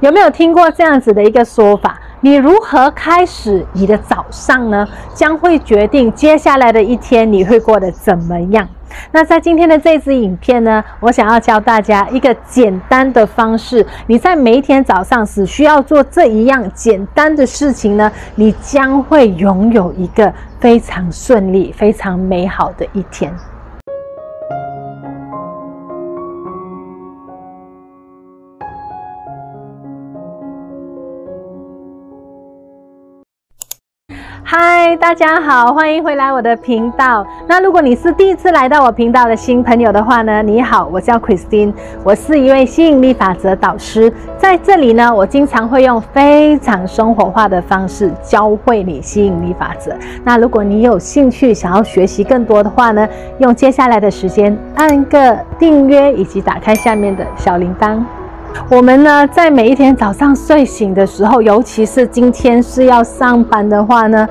有没有听过这样子的一个说法？你如何开始你的早上呢？将会决定接下来的一天你会过得怎么样。那在今天的这支影片呢，我想要教大家一个简单的方式，你在每一天早上只需要做这一样简单的事情呢，你将会拥有一个非常顺利、非常美好的一天。嗨，大家好，欢迎回来我的频道。那如果你是第一次来到我频道的新朋友的话呢，你好，我叫 Christine，我是一位吸引力法则导师。在这里呢，我经常会用非常生活化的方式教会你吸引力法则。那如果你有兴趣想要学习更多的话呢，用接下来的时间按个订阅，以及打开下面的小铃铛。我们呢，在每一天早上睡醒的时候，尤其是今天是要上班的话呢，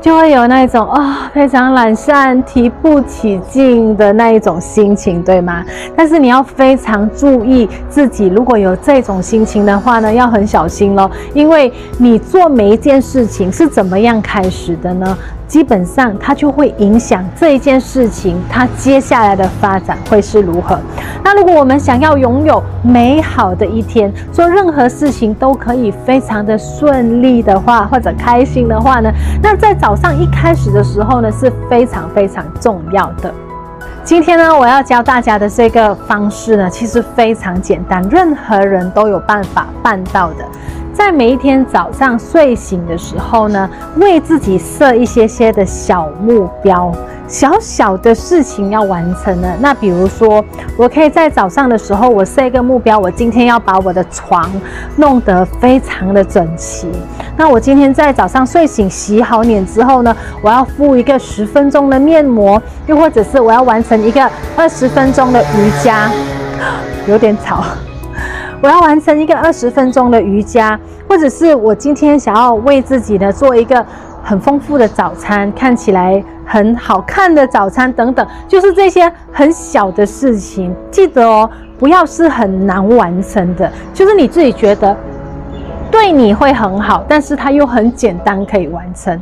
就会有那一种啊、非常懒散、提不起劲的那一种心情，对吗？但是你要非常注意自己，如果有这种心情的话呢，要很小心咯，因为你做每一件事情是怎么样开始的呢？基本上，它就会影响这一件事情，它接下来的发展会是如何。那如果我们想要拥有美好的一天，做任何事情都可以非常的顺利的话，或者开心的话呢，那在早上一开始的时候呢，是非常非常重要的。今天呢，我要教大家的这个方式呢，其实非常简单，任何人都有办法办到的。在每一天早上睡醒的时候呢，为自己设一些些的小目标，小小的事情要完成呢。那比如说，我可以在早上的时候，我设一个目标，我今天要把我的床弄得非常的整齐。那我今天在早上睡醒洗好脸之后呢，我要敷一个十分钟的面膜，又或者是我要完成一个二十分钟的瑜伽，有点吵。我要完成一个二十分钟的瑜伽，或者是我今天想要为自己呢做一个很丰富的早餐，看起来很好看的早餐等等，就是这些很小的事情。记得哦，不要是很难完成的，就是你自己觉得。对你会很好，但是它又很简单，可以完成。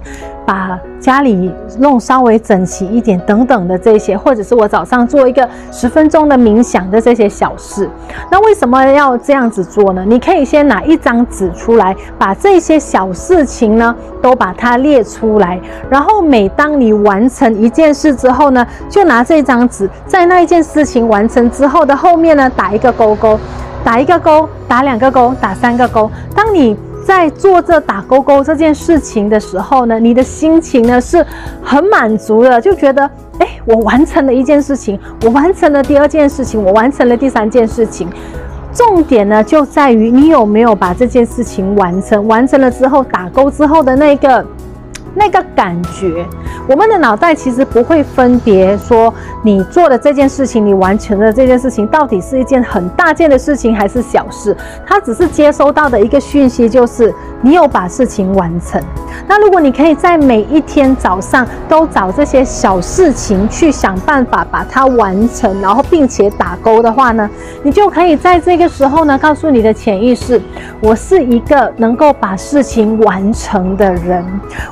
把家里弄稍微整齐一点，等等的这些，或者是我早上做一个十分钟的冥想的这些小事。那为什么要这样子做呢？你可以先拿一张纸出来，把这些小事情呢都把它列出来。然后每当你完成一件事之后呢，就拿这张纸，在那一件事情完成之后的后面呢打一个勾勾。打一个勾，打两个勾，打三个勾。当你在做这打勾勾这件事情的时候呢，你的心情呢是很满足的，就觉得，哎，我完成了一件事情，我完成了第二件事情，我完成了第三件事情。重点呢就在于你有没有把这件事情完成，完成了之后打勾之后的那个。那个感觉，我们的脑袋其实不会分别说你做的这件事情，你完成的这件事情到底是一件很大件的事情还是小事，它只是接收到的一个讯息，就是你有把事情完成。那如果你可以在每一天早上都找这些小事情去想办法把它完成，然后并且打勾的话呢，你就可以在这个时候呢，告诉你的潜意识，我是一个能够把事情完成的人，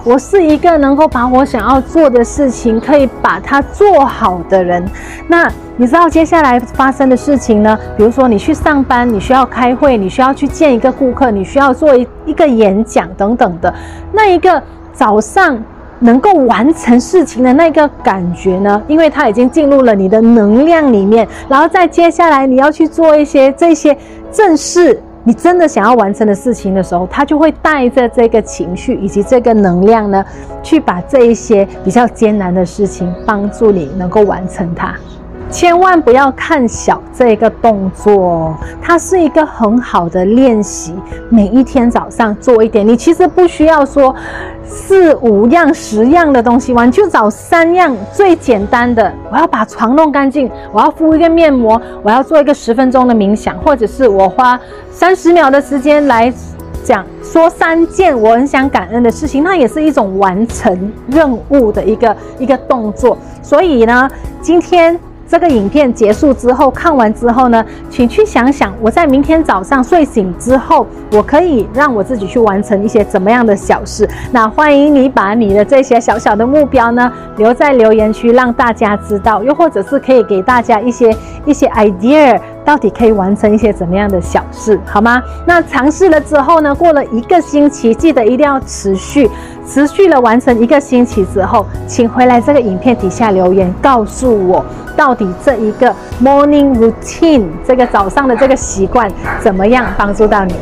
我。是一个能够把我想要做的事情可以把它做好的人。那你知道接下来发生的事情呢？比如说你去上班，你需要开会，你需要去见一个顾客，你需要做一一个演讲等等的。那一个早上能够完成事情的那个感觉呢？因为它已经进入了你的能量里面，然后在接下来你要去做一些这些正事。你真的想要完成的事情的时候，它就会带着这个情绪以及这个能量呢，去把这一些比较艰难的事情帮助你能够完成它。千万不要看小这个动作，它是一个很好的练习。每一天早上做一点，你其实不需要说四五样、十样的东西完，就找三样最简单的。我要把床弄干净，我要敷一个面膜，我要做一个十分钟的冥想，或者是我花三十秒的时间来讲说三件我很想感恩的事情，那也是一种完成任务的一个一个动作。所以呢，今天。这个影片结束之后，看完之后呢，请去想想，我在明天早上睡醒之后，我可以让我自己去完成一些怎么样的小事。那欢迎你把你的这些小小的目标呢，留在留言区，让大家知道，又或者是可以给大家一些一些 idea。到底可以完成一些怎么样的小事，好吗？那尝试了之后呢，过了一个星期，记得一定要持续，持续了完成一个星期之后，请回来这个影片底下留言，告诉我到底这一个 morning routine 这个早上的这个习惯怎么样帮助到你。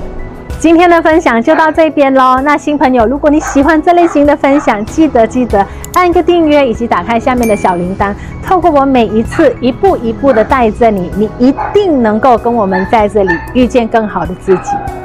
今天的分享就到这边喽。那新朋友，如果你喜欢这类型的分享，记得记得按个订阅，以及打开下面的小铃铛。透过我每一次一步一步的带着你，你一定能够跟我们在这里遇见更好的自己。